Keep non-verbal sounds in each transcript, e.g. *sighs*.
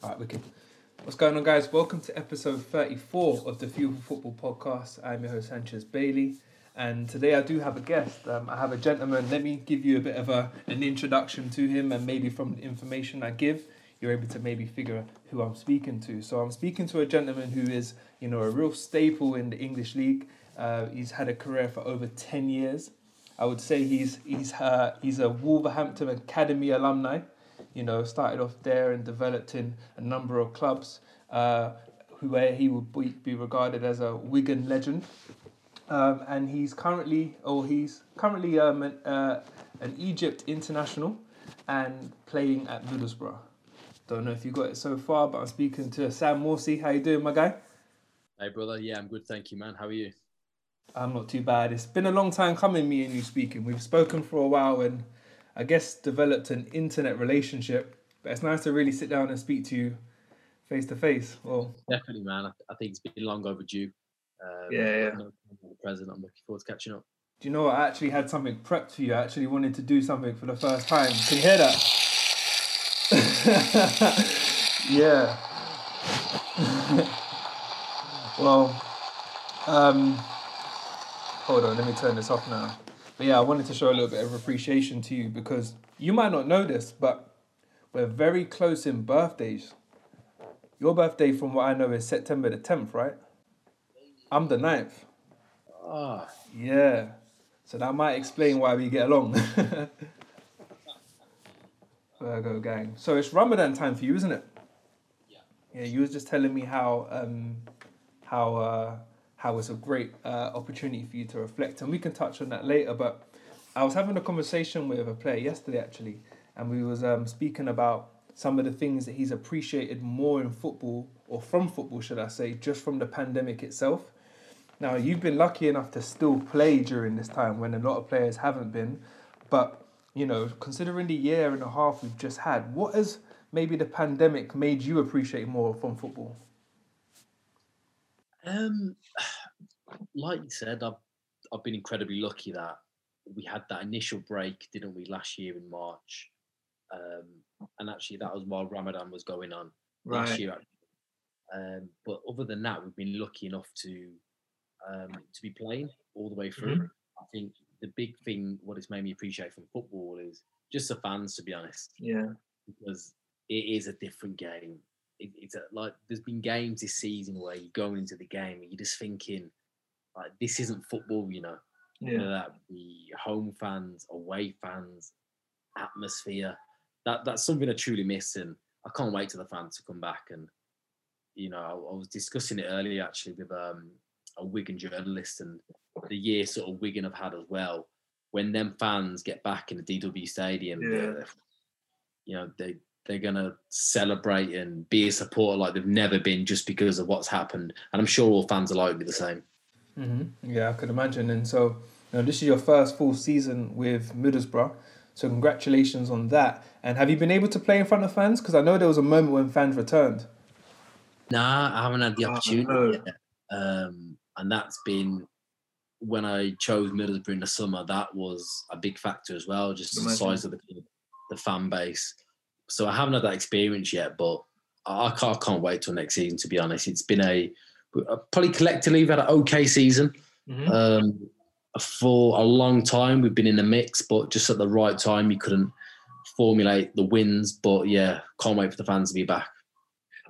All right, wicked. What's going on, guys? Welcome to episode 34 of the Fuel Football podcast. I'm your host, Sanchez Bailey, and today I do have a guest. Um, I have a gentleman. Let me give you a bit of a, an introduction to him, and maybe from the information I give, you're able to maybe figure who I'm speaking to. So I'm speaking to a gentleman who is, you know, a real staple in the English league. Uh, he's had a career for over 10 years. I would say he's he's uh, he's a Wolverhampton Academy alumni you know, started off there and developed in a number of clubs uh, where he would be, regarded as a Wigan legend. Um, and he's currently, or he's currently um, an, uh, an Egypt international and playing at Middlesbrough. Don't know if you got it so far, but I'm speaking to Sam Morsy. How you doing, my guy? Hey, brother. Yeah, I'm good. Thank you, man. How are you? I'm not too bad. It's been a long time coming, me and you speaking. We've spoken for a while and I guess, developed an internet relationship. But it's nice to really sit down and speak to you face to face. Well, definitely, man. I, think it's been long overdue. Um, yeah, yeah. The president, I'm looking forward to catching up. Do you know what? I actually had something prepped for you. I actually wanted to do something for the first time. Can you hear that? *laughs* yeah. *laughs* well, um, hold on. Let me turn this off now. But yeah, I wanted to show a little bit of appreciation to you because you might not know this, but we're very close in birthdays. Your birthday, from what I know, is September the 10th, right? I'm the 9th. Ah. Yeah. So that might explain why we get along. *laughs* Virgo gang. So it's Ramadan time for you, isn't it? Yeah. Yeah, you was just telling me how um how uh how it's a great uh, opportunity for you to reflect. And we can touch on that later. But I was having a conversation with a player yesterday, actually, and we was um, speaking about some of the things that he's appreciated more in football, or from football, should I say, just from the pandemic itself. Now, you've been lucky enough to still play during this time when a lot of players haven't been. But, you know, considering the year and a half we've just had, what has maybe the pandemic made you appreciate more from football? Um, *sighs* like you said, I've I've been incredibly lucky that we had that initial break, didn't we, last year in March? Um, and actually, that was while Ramadan was going on right. last year. Um, but other than that, we've been lucky enough to um, to be playing all the way through. Mm-hmm. I think the big thing, what it's made me appreciate from football, is just the fans. To be honest, yeah, because it is a different game it, it's a, like there's been games this season where you're going into the game and you're just thinking like this isn't football, you know. Yeah. You know, that the home fans, away fans, atmosphere. That that's something I truly miss, and I can't wait till the fans to come back. And you know, I, I was discussing it earlier actually with um, a Wigan journalist, and the year sort of Wigan have had as well. When them fans get back in the DW Stadium, yeah. you know, they they're gonna celebrate and be a supporter like they've never been just because of what's happened. And I'm sure all fans alike will be the same. Mm-hmm. Yeah, I could imagine. And so, you know, this is your first full season with Middlesbrough. So congratulations on that. And have you been able to play in front of fans? Because I know there was a moment when fans returned. Nah, I haven't had the oh, opportunity oh, no. yet. Um, and that's been when I chose Middlesbrough in the summer. That was a big factor as well, just the size of the the fan base so I haven't had that experience yet, but I can't, I can't wait till next season. To be honest, it's been a probably collectively we've had an okay season. Mm-hmm. Um, for a long time, we've been in the mix, but just at the right time, you couldn't formulate the wins. But yeah, can't wait for the fans to be back.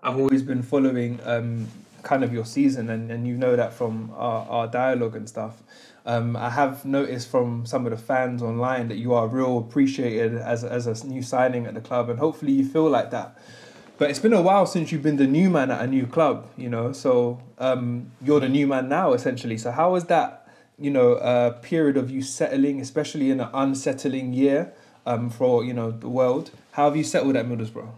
I've always been following um, kind of your season, and, and you know that from our, our dialogue and stuff. Um, I have noticed from some of the fans online that you are real appreciated as, as a new signing at the club, and hopefully you feel like that. But it's been a while since you've been the new man at a new club, you know. So um, you're the new man now, essentially. So how was that, you know, uh, period of you settling, especially in an unsettling year um, for you know the world? How have you settled at Middlesbrough?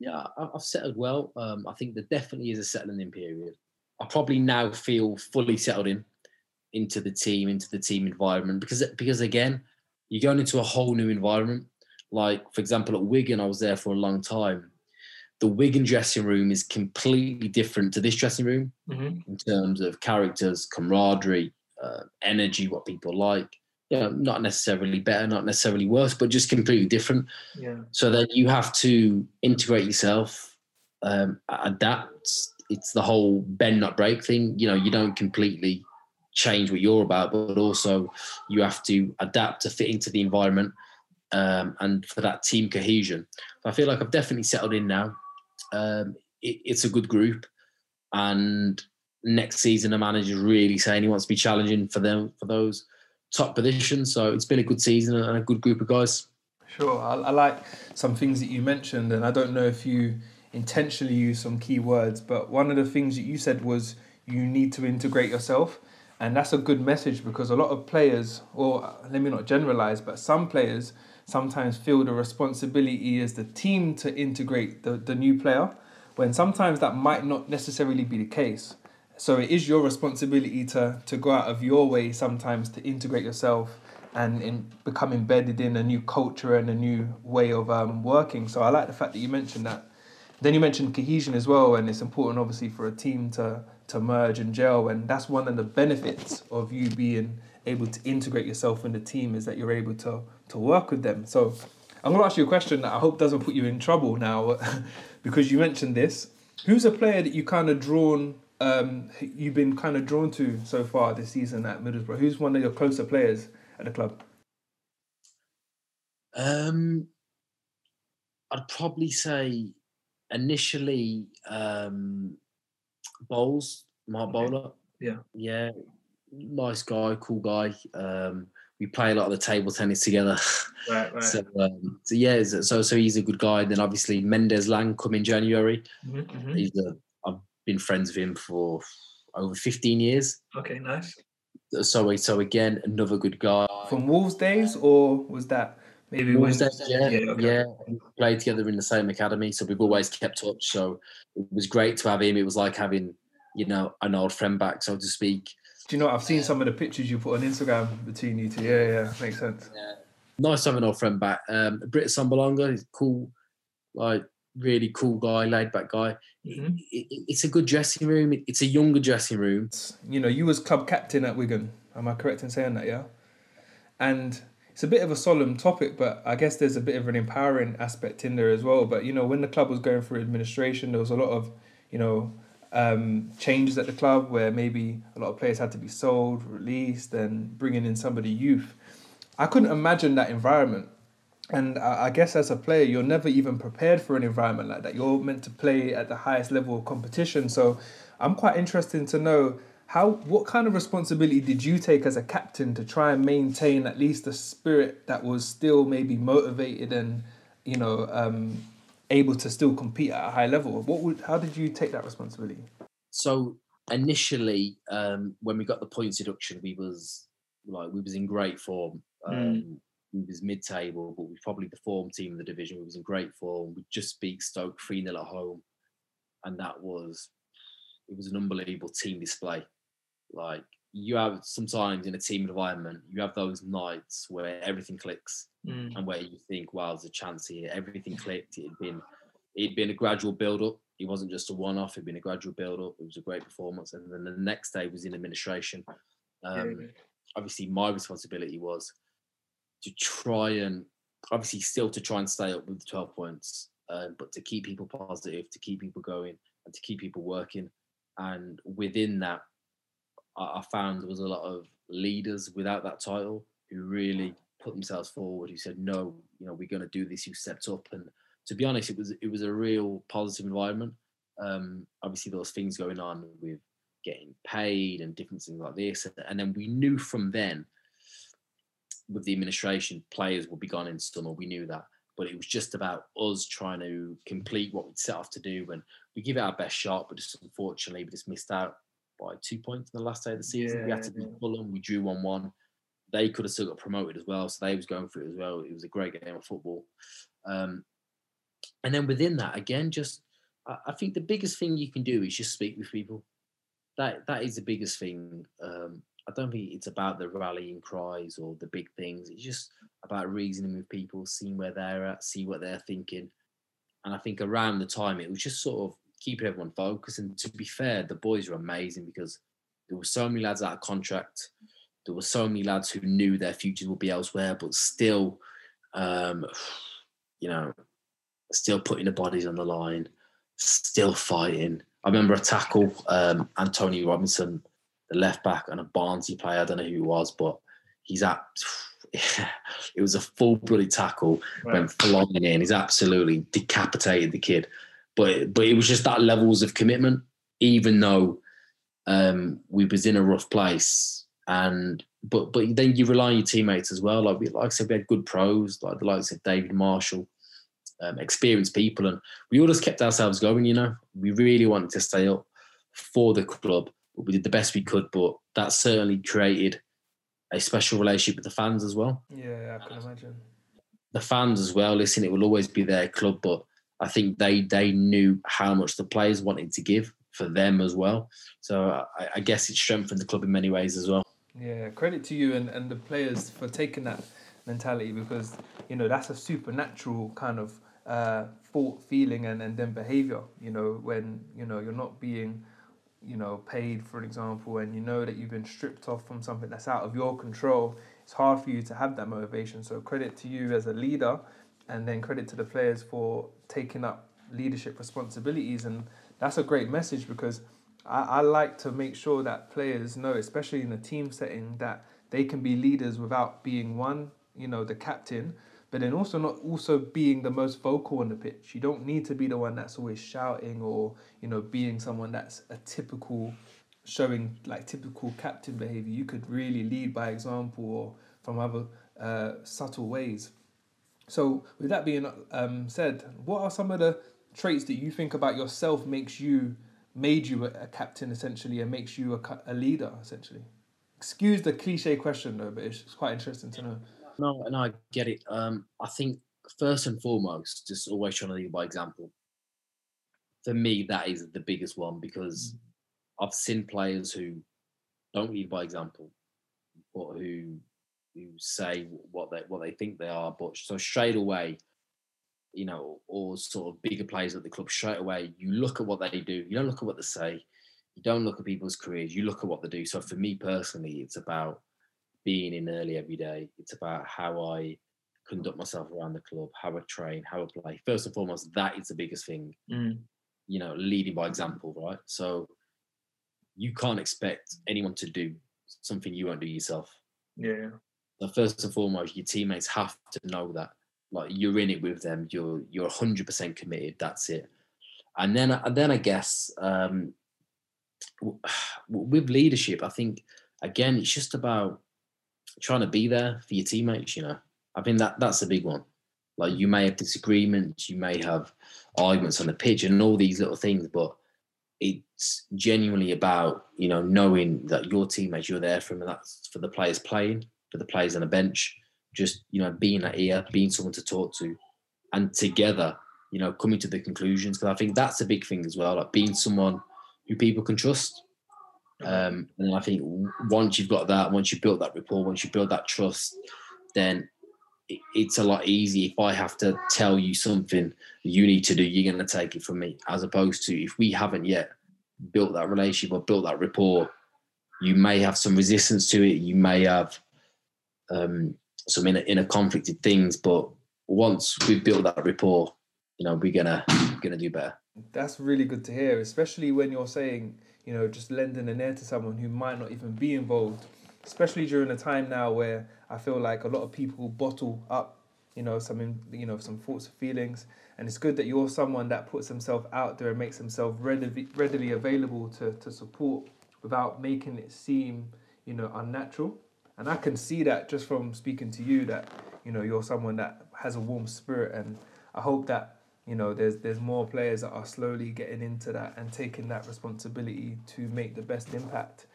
Yeah, I've settled well. Um, I think there definitely is a settling in period. I probably now feel fully settled in into the team, into the team environment. Because because again, you're going into a whole new environment. Like for example, at Wigan, I was there for a long time. The Wigan dressing room is completely different to this dressing room mm-hmm. in terms of characters, camaraderie, uh, energy, what people like. You know, not necessarily better, not necessarily worse, but just completely different. Yeah. So then you have to integrate yourself um, adapt. It's the whole bend not break thing. You know, you don't completely change what you're about, but also you have to adapt to fit into the environment um, and for that team cohesion. So I feel like I've definitely settled in now. Um, it, it's a good group, and next season the manager's really saying he wants to be challenging for them for those top position. So it's been a good season and a good group of guys. Sure, I, I like some things that you mentioned, and I don't know if you intentionally use some key words, but one of the things that you said was you need to integrate yourself. And that's a good message because a lot of players, or let me not generalize, but some players sometimes feel the responsibility as the team to integrate the, the new player, when sometimes that might not necessarily be the case. So it is your responsibility to, to go out of your way sometimes to integrate yourself and in become embedded in a new culture and a new way of um, working. So I like the fact that you mentioned that. Then you mentioned cohesion as well, and it's important obviously for a team to to merge and gel, and that's one of the benefits of you being able to integrate yourself in the team is that you're able to to work with them. So I'm gonna ask you a question that I hope doesn't put you in trouble now, *laughs* because you mentioned this. Who's a player that you kind of drawn? Um, you've been kind of drawn to so far this season at Middlesbrough. Who's one of your closer players at the club? Um, I'd probably say initially um, Bowles, Marc okay. Bola. Yeah, yeah, nice guy, cool guy. Um, we play a lot of the table tennis together. Right, right. *laughs* so, um, so yeah, so so he's a good guy. Then obviously Mendes Lang come in January. Mm-hmm, mm-hmm. He's a, been friends with him for over 15 years. Okay, nice. So so again, another good guy. From Wolves days, or was that maybe Wolves days? Yeah, yeah, okay. yeah. We played together in the same academy, so we've always kept touch. So it was great to have him. It was like having, you know, an old friend back, so to speak. Do you know? I've seen some of the pictures you put on Instagram between you two. Yeah, yeah, makes sense. Yeah. Nice having an old friend back. Um, Britt Assombalonga, he's cool, like really cool guy, laid back guy. Mm-hmm. It, it, it's a good dressing room. It, it's a younger dressing room. You know, you was club captain at Wigan. Am I correct in saying that? Yeah. And it's a bit of a solemn topic, but I guess there's a bit of an empowering aspect in there as well. But you know, when the club was going through administration, there was a lot of, you know, um, changes at the club where maybe a lot of players had to be sold, released, and bringing in somebody youth. I couldn't imagine that environment. And I, I guess as a player, you're never even prepared for an environment like that. You're meant to play at the highest level of competition. So I'm quite interested to know how what kind of responsibility did you take as a captain to try and maintain at least a spirit that was still maybe motivated and you know um, able to still compete at a high level. What would how did you take that responsibility? So initially, um, when we got the points deduction, we was like we was in great form. Hmm. Um, mm. We was mid table, but we probably the form team of the division. We was in great form. We just beat Stoke three 0 at home, and that was it was an unbelievable team display. Like you have sometimes in a team environment, you have those nights where everything clicks mm. and where you think, wow, there's a chance here. Everything clicked. It had been it'd been a gradual build up. It wasn't just a one off, it'd been a gradual build up. It was a great performance. And then the next day was in administration. Um. Obviously, my responsibility was to try and obviously still to try and stay up with the 12 points, uh, but to keep people positive, to keep people going, and to keep people working. And within that, I, found there was a lot of leaders without that title who really put themselves forward, who said, "No, you know, we're going to do this." Who stepped up, and to be honest, it was it was a real positive environment. Um, obviously, there was things going on with getting paid and different things like this, and then we knew from then with the administration, players would be gone in summer. We knew that, but it was just about us trying to complete what we'd set off to do, and we give it our best shot, but just unfortunately, we just missed out by two points in the last day of the season. Yeah, we had to beat Fulham. We drew one one. They could have still got promoted as well, so they was going for it as well. It was a great game of football. Um, and then within that, again, just I, I, think the biggest thing you can do is just speak with people. That that is the biggest thing. Um, I don't think it's about the rallying cries or the big things. It's just about reasoning with people, seeing where they're at, see what they're thinking. And I think around the time it was just sort of keeping everyone focused. And to be fair, the boys were amazing because there were so many lads out of contract. There were so many lads who knew their futures would be elsewhere, but still, um, *sighs* you know, still putting the bodies on the line, still fighting. I remember a tackle, um, Antonee Robinson, the left back, and a Barnsley player. I don't know who he was, but he's at. *laughs* it was a full bloody tackle, right. went flying in. He's absolutely decapitated the kid, but but it was just that levels of commitment. Even though um, we was in a rough place, and but but then you rely on your teammates as well. Like we, like I said, we had good pros like the likes of David Marshall, um, experienced people, and we all just kept ourselves going. You know, we really wanted to stay up for the club. We did the best we could, but that certainly created a special relationship with the fans as well. Yeah, I can imagine. The fans as well. Listen, it will always be their club, but I think they they knew how much the players wanted to give for them as well. So I, I guess it strengthened the club in many ways as well. Yeah, credit to you and, and the players for taking that mentality because you know that's a supernatural kind of uh, thought, feeling, and, and then behavior. You know when you know you're not being you know paid for example and you know that you've been stripped off from something that's out of your control it's hard for you to have that motivation. So credit to you as a leader and then credit to the players for taking up leadership responsibilities. And that's a great message because I, I like to make sure that players know, especially in a team setting, that they can be leaders without being one, you know, the captain, but then also not also being the most vocal on the pitch. You don't need to be the one that's always shouting or, you know, being someone that's a typical showing like typical captain behavior. You could really lead by example or from other uh, subtle ways. So, with that being um, said, what are some of the traits that you think about yourself makes you made you a, a captain essentially and makes you a, a leader essentially? Excuse the cliche question though, but it's, it's quite interesting to know. No, and I get it. Um, I think first and foremost, just always trying to lead by example. For me, that is the biggest one because mm. I've seen players who don't lead by example, but who who say what they what they think they are. But so straight away, you know, or sort of bigger players at the club straight away, you look at what they do. You don't look at what they say. You don't look at people's careers. You look at what they do. So for me personally, it's about being in early every day. It's about how I conduct myself around the club, how I train, how I play. First and foremost, that is the biggest thing. Mm. You know, leading by example, right? So you can't expect anyone to do something you won't do yourself. Yeah. So first and foremost, your teammates have to know that like you're in it with them you're you're 100% committed that's it and then and then i guess um *sighs* with leadership i think again it's just about trying to be there for your teammates you know i think that that's a big one like you may have disagreements you may have arguments on the pitch and all these little things but it's genuinely about you know knowing that your teammates you're there for them and that's for the players playing for the players on the bench just you know being that ear, being someone to talk to, and together, you know, coming to the conclusions. Because I think that's a big thing as well, like being someone who people can trust. Um, and I think once you've got that, once you've built that rapport, once you build that trust, then it's a lot easier. If I have to tell you something you need to do, you're going to take it from me. As opposed to if we haven't yet built that relationship or built that rapport, you may have some resistance to it. You may have um, some inner, inner conflicted things. But once we've built that rapport, you know, we're gonna gonna do better. That's really good to hear, especially when you're saying, you know, just lending an ear to someone who might not even be involved. Especially during a time now where I feel like a lot of people bottle up, you know, some you know some thoughts and feelings, and it's good that you're someone that puts himself out there and makes himself readily readily available to to support without making it seem, you know, unnatural and I can see that just from speaking to you that you know you're someone that has a warm spirit, and I hope that you know there's there's more players that are slowly getting into that and taking that responsibility to make the best impact.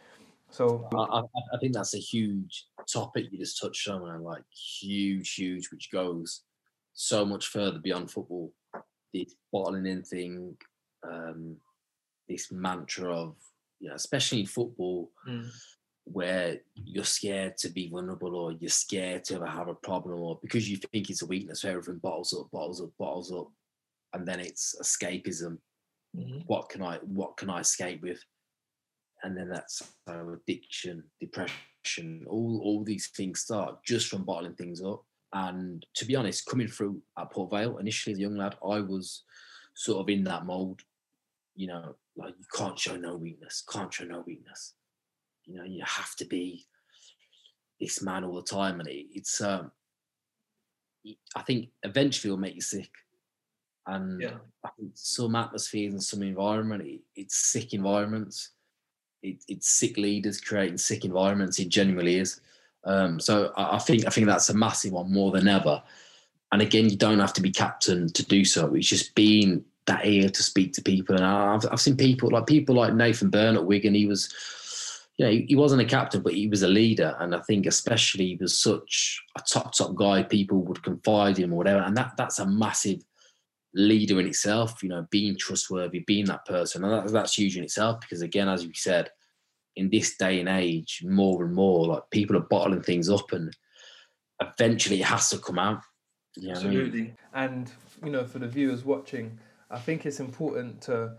So I, I think that's a huge topic you just touched on, and like huge, huge, which goes so much further beyond football. This bottling in thing, um, this mantra of you know, especially in football. Mm where you're scared to be vulnerable or you're scared to have a problem or because you think it's a weakness everything bottles up bottles up bottles up and then it's escapism mm-hmm. what can i what can i escape with and then that's addiction depression all all these things start just from bottling things up and to be honest coming through at port vale initially as a young lad i was sort of in that mold you know, like you can't show no weakness, can't show no weakness. You know, you have to be this man all the time, and it, it's um, I think eventually it'll make you sick. And yeah. Some atmospheres and some environment, it, it's sick environments. It, it's sick leaders creating sick environments. It genuinely is. Um, so I, I think I think that's a massive one more than ever. And again, you don't have to be captain to do so. It's just being that ear to speak to people. And I've, I've seen people like people like Nathan Byrne at Wigan. He was, you know, he, he wasn't a captain, but he was a leader. And I think especially he was such a top top guy. People would confide in him or whatever. And that that's a massive leader in itself. You know, being trustworthy, being that person, and that, that's huge in itself. Because again, as you said, in this day and age, more and more, like people are bottling things up, and eventually it has to come out. You know Absolutely. I mean? And you know, for the viewers watching, I think it's important to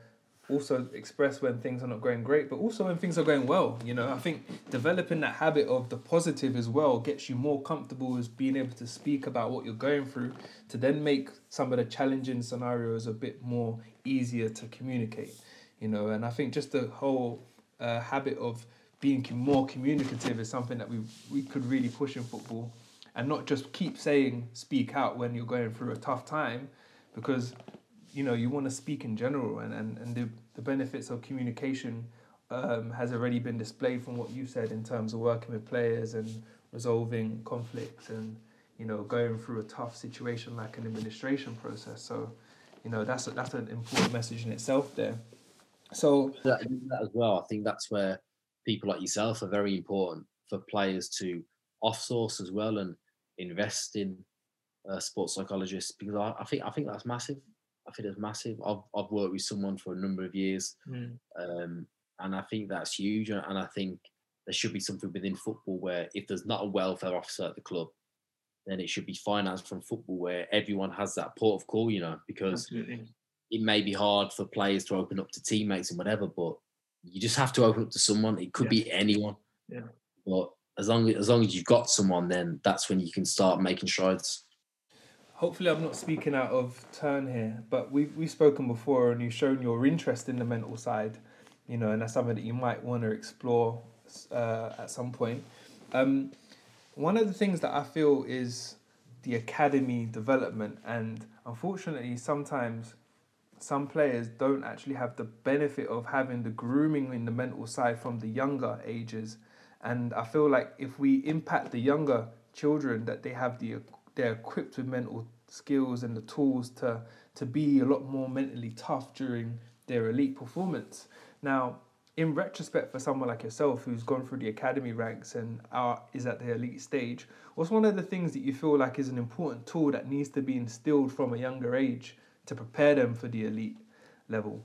also express when things are not going great, but also when things are going well. You know, I think developing that habit of the positive as well gets you more comfortable with being able to speak about what you're going through to then make some of the challenging scenarios a bit more easier to communicate. You know, and I think just the whole uh, habit of being more communicative is something that we we could really push in football, and not just keep saying speak out when you're going through a tough time, because you know you want to speak in general, and and, and the the benefits of communication um, has already been displayed from what you said in terms of working with players and resolving conflicts and you know going through a tough situation like an administration process. So you know that's a, that's an important message in itself there. So that, that as well, I think that's where people like yourself are very important for players to off source as well and invest in uh, sports psychologists because I, I, think I think that's massive. I think it's massive. I've I've worked with someone for a number of years, mm. um, and I think that's huge. And I think there should be something within football where if there's not a welfare officer at the club, then it should be financed from football where everyone has that port of call. You know, because Absolutely it may be hard for players to open up to teammates and whatever, but you just have to open up to someone. It could yeah. be anyone. Yeah. But as long as, as long as you've got someone, then that's when you can start making strides. Hopefully, I'm not speaking out of turn here, but we've we've spoken before, and you've shown your interest in the mental side, you know, and that's something that you might want to explore uh, at some point. Um, one of the things that I feel is the academy development, and unfortunately, sometimes some players don't actually have the benefit of having the grooming in the mental side from the younger ages. And I feel like if we impact the younger children, that they have the they're equipped with mental skills and the tools to to be a lot more mentally tough during their elite performance. Now, in retrospect, for someone like yourself who's gone through the academy ranks and are, is at the elite stage, what's one of the things that you feel like is an important tool that needs to be instilled from a younger age to prepare them for the elite level?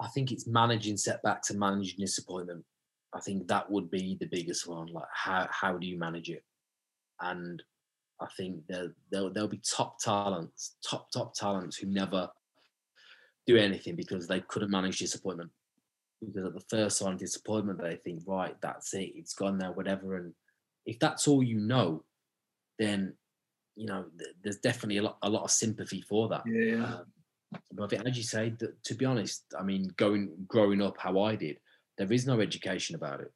I think it's managing setbacks and managing disappointment. I think that would be the biggest one. Like how how do you manage it? And I think there there'll, there'll be top talents, top top talents who never do anything because they couldn't manage disappointment. Because at the first sign of disappointment, they think, right, that's it, it's gone now, whatever. And if that's all you know, then you know, th- there's definitely a lot, a lot of sympathy for that. Yeah. Um, but I think, as you say, that, to be honest, I mean, going growing up how I did, there is no education about it.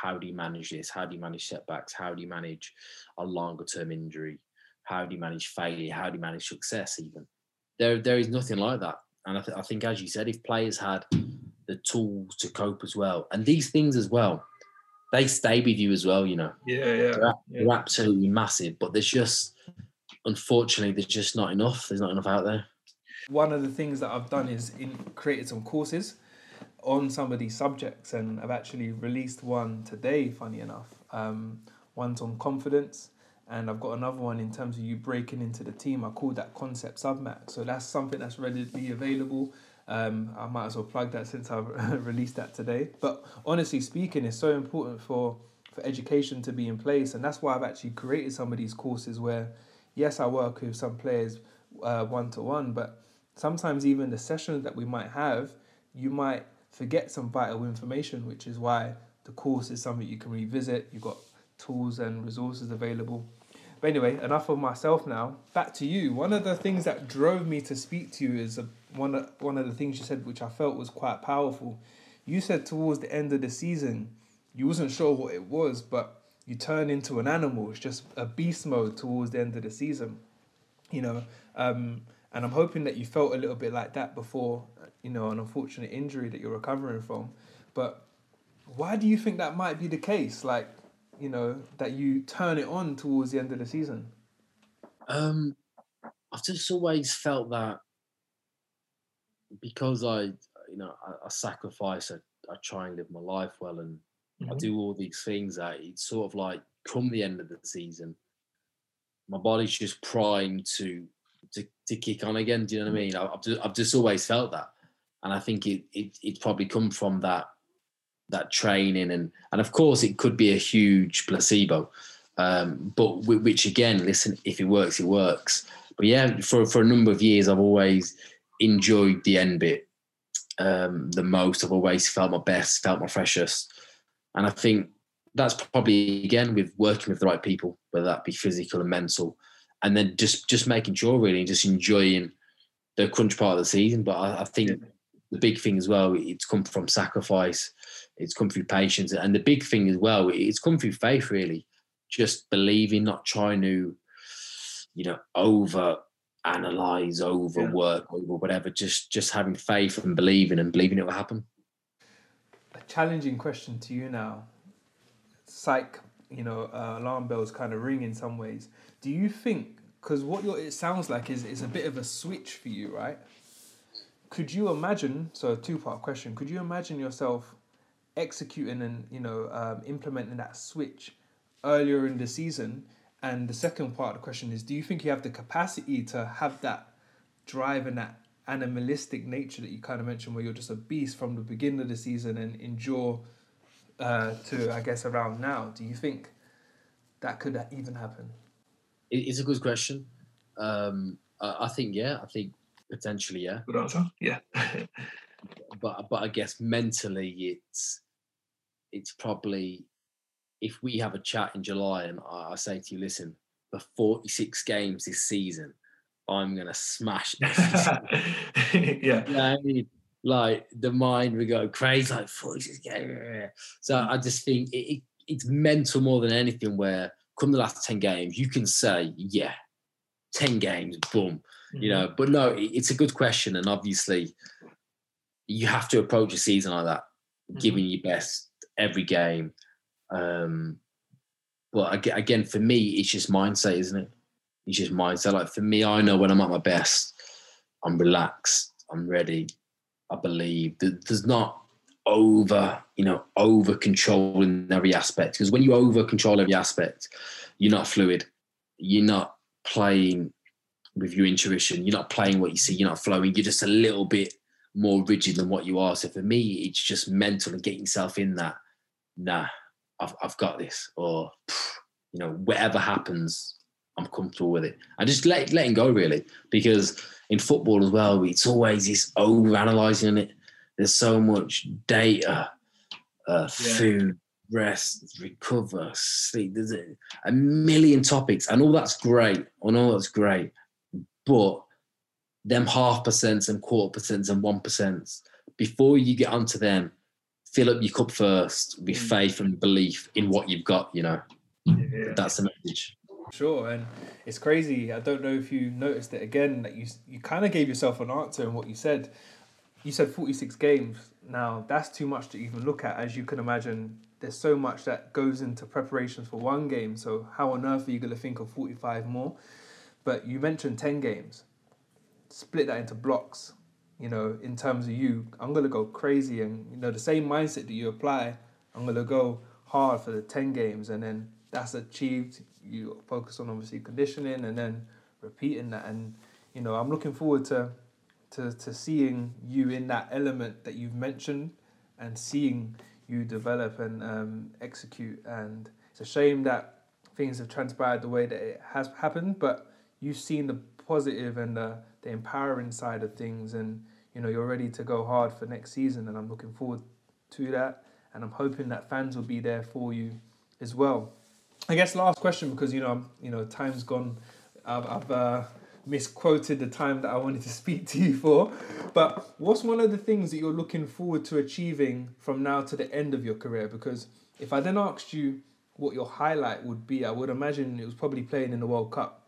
How do you manage this? How do you manage setbacks? How do you manage a longer term injury? How do you manage failure? How do you manage success? Even there, there is nothing like that. And I, th- I think, as you said, if players had the tools to cope as well, and these things as well, they stay with you as well. You know, yeah, yeah, they're, yeah. they're absolutely massive. But there's just unfortunately, there's just not enough. There's not enough out there. One of the things that I've done is in created some courses on some of these subjects, and I've actually released one today. Funny enough, um, one's on confidence, and I've got another one in terms of you breaking into the team. I call that concept submax. So that's something that's readily available. Um, I might as well plug that since I've *laughs* released that today. But honestly speaking, it's so important for for education to be in place, and that's why I've actually created some of these courses where yes, I work with some players one to one, but sometimes even the sessions that we might have, you might forget some vital information, which is why the course is something you can revisit. You've got tools and resources available. But anyway, enough of myself now. Back to you. One of the things that drove me to speak to you is one of, one of the things you said, which I felt was quite powerful. You said towards the end of the season, you wasn't sure what it was, but you turn into an animal. It's just a beast mode towards the end of the season. You know, um, and I'm hoping that you felt a little bit like that before, you know, an unfortunate injury that you're recovering from. But why do you think that might be the case? Like, you know, that you turn it on towards the end of the season? Um, I've just always felt that because I, you know, I, I sacrifice, I, I, try and live my life well, and mm-hmm. I do all these things. That it's sort of like come the end of the season, my body's just primed to to, to kick on again. Do you know what I mean? I've just, I've just always felt that, and I think it, it it's probably come from that that training and and of course it could be a huge placebo, um, but which again, listen, if it works, it works. But yeah, for for a number of years, I've always enjoyed the end bit um, the most. I've always felt my best, felt my freshest, and I think that's probably again with working with the right people, whether that be physical and mental and then just just making sure really just enjoying the crunch part of the season. But I, I think yeah. the big thing as well, it's come from sacrifice, it's come through patience, and the big thing as well, it's come through faith really, just believing, not trying to, you know, over analyze, overwork, yeah. over whatever. Just just having faith and believing and believing it will happen. A challenging question to you now. Psych, you know, uh, alarm bells kind of ring in some ways do you think because what it sounds like is is a bit of a switch for you, right? Could you imagine? So, a two part question. Could you imagine yourself executing and you know um, implementing that switch earlier in the season? And the second part of the question is: Do you think you have the capacity to have that drive and that animalistic nature that you kind of mentioned, where you're just a beast from the beginning of the season and endure uh, to, I guess, around now? Do you think that could even happen? It's a good question. Um, I think yeah. I think potentially yeah. Good answer. Yeah. *laughs* but but I guess mentally it's it's probably if we have a chat in July and I, say to you, listen, for 46 games this season, I'm gonna smash it. *laughs* yeah. You know I mean? Like the mind would go crazy, like 46. So I just think it, it, it's mental more than anything where come the last 10 games, you can say, yeah, 10 games, boom. Mm-hmm. You know, but no, it's a good question. And obviously, you have to approach a season like that, mm-hmm. giving your best every game. Um, but again, for me, it's just mindset, isn't it? It's just mindset. Like for me, I know when I'm at my best, I'm relaxed, I'm ready, I believe. There's not over, you know, over controlling every aspect. Because when you over control every aspect, you're not fluid. You're not playing with your intuition. You're not playing what you see. You're not flowing. You're just a little bit more rigid than what you are. So for me, it's just mental and getting yourself in that. Nah, I've I've got this, or you know, whatever happens, I'm comfortable with it. And just let letting go really, because in football as well, it's always this over analyzing it there's so much data, uh, yeah. food, rest, recover, sleep. There's a, a million topics, and all that's great. I know that's great, but them half percents and quarter percents and one percents before you get onto them, fill up your cup first with mm. faith and belief in what you've got. You know, yeah. that's the message. Sure, and it's crazy. I don't know if you noticed it again that you you kind of gave yourself an answer in what you said you said 46 games. Now, that's too much to even look at. As you can imagine, there's so much that goes into preparations for one game. So, how on earth are you going to think of 45 more? But you mentioned 10 games. Split that into blocks. You know, in terms of you, I'm going to go crazy. And, you know, the same mindset that you apply, I'm going to go hard for the 10 games. And then that's achieved. You focus on obviously conditioning and then repeating that. And, you know, I'm looking forward to to, to seeing you in that element that you've mentioned and seeing you develop and um, execute. And it's a shame that things have transpired the way that it has happened, but you've seen the positive and the, the empowering side of things, and you know you're ready to go hard for next season. And I'm looking forward to that, and I'm hoping that fans will be there for you as well. I guess last question because you know you know time's gone. I've, I've uh, misquoted the time that I wanted to *laughs* speak to you for. But what's one of the things that you're looking forward to achieving from now to the end of your career? Because if I then asked you what your highlight would be, I would imagine it was probably playing in the World Cup.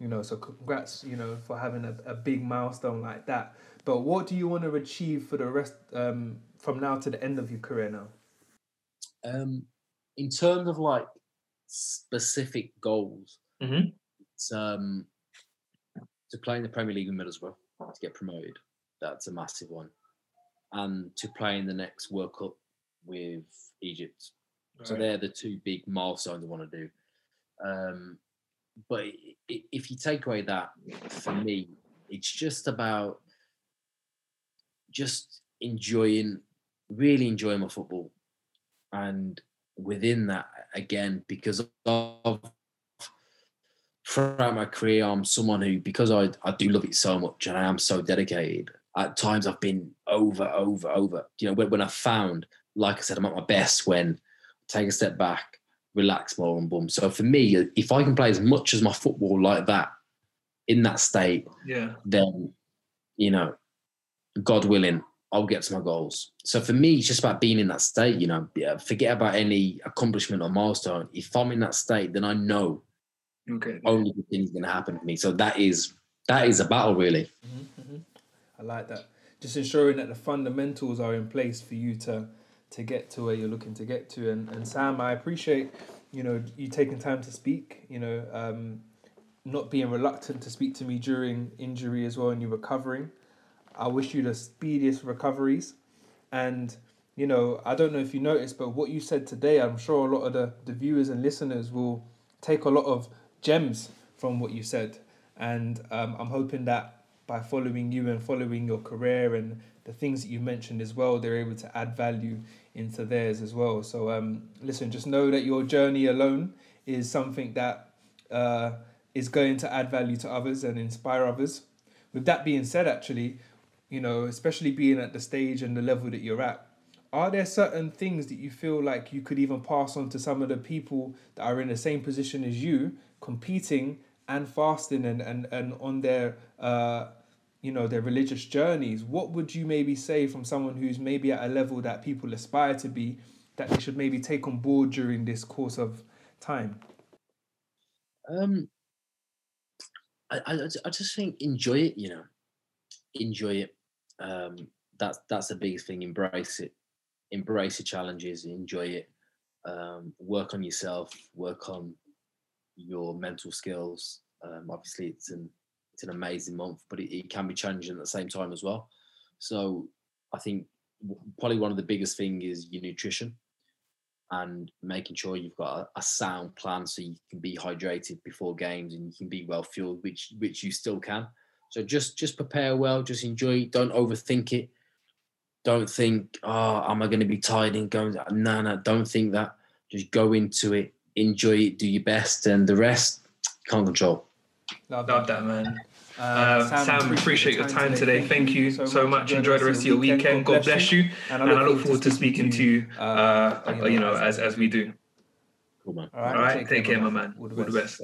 You know, so congrats, you know, for having a, a big milestone like that. But what do you want to achieve for the rest um, from now to the end of your career now? Um, in terms of like specific goals, mm-hmm. it's um, to play in the Premier League with Middlesbrough to get promoted. That's a massive one, and to play in the next World Cup with Egypt. Right. So they're the two big milestones I want to do. Um, but if you take away that, for me, it's just about just enjoying, really enjoying my football, and within that, again, because of throughout my career, I'm someone who, because I, I do love it so much and I am so dedicated, at times I've been over, over, over. You know, when, when I found, like I said, I'm at my best when I take a step back, relax more and boom. So for me, if I can play as much as my football like that in that state, yeah, then, you know, God willing, I'll get to my goals. So for me, it's just about being in that state, you know, forget about any accomplishment or milestone. If I'm in that state, then I know Okay. Only good things going to happen to me. So that is that is a battle, really. Mm-hmm, mm-hmm. I like that. Just ensuring that the fundamentals are in place for you to to get to where you're looking to get to. And and Sam, I appreciate you know you taking time to speak. You know, um, not being reluctant to speak to me during injury as well, and you recovering. I wish you the speediest recoveries, and you know I don't know if you noticed, but what you said today, I'm sure a lot of the the viewers and listeners will take a lot of gems from what you said. And um, I'm hoping that by following you and following your career and the things that you mentioned as well, they're able to add value into theirs as well. So um, listen, just know that your journey alone is something that uh, is going to add value to others and inspire others. With that being said, actually, you know, especially being at the stage and the level that you're at, are there certain things that you feel like you could even pass on to some of the people that are in the same position as you competing and fasting and, and, and on their uh, you know their religious journeys? What would you maybe say from someone who's maybe at a level that people aspire to be that they should maybe take on board during this course of time? Um i i, I just think enjoy it you know. Enjoy it um that's that's the biggest thing embrace it embrace the challenges enjoy it um work on yourself work on your mental skills. Um, obviously, it's an it's an amazing month, but it, it, can be challenging at the same time as well. So I think probably one of the biggest thing is your nutrition and making sure you've got a, a, sound plan so you can be hydrated before games and you can be well fueled, which which you still can. So just just prepare well, just enjoy. Don't overthink it. Don't think, oh, am I going to be tired and going? No, no, don't think that. Just go into it enjoy it, do your best, and the rest can't control. Love, Love that, man. Uh, uh, Sam, Sam, appreciate your time today. today. Thank, you so, so much. Enjoy the rest of your weekend. God bless you. And I look, and I look forward to speaking to you, uh, uh, you know, as, as we do. Cool, man. All right, All right take, take care, care, my man. All the best. All the best.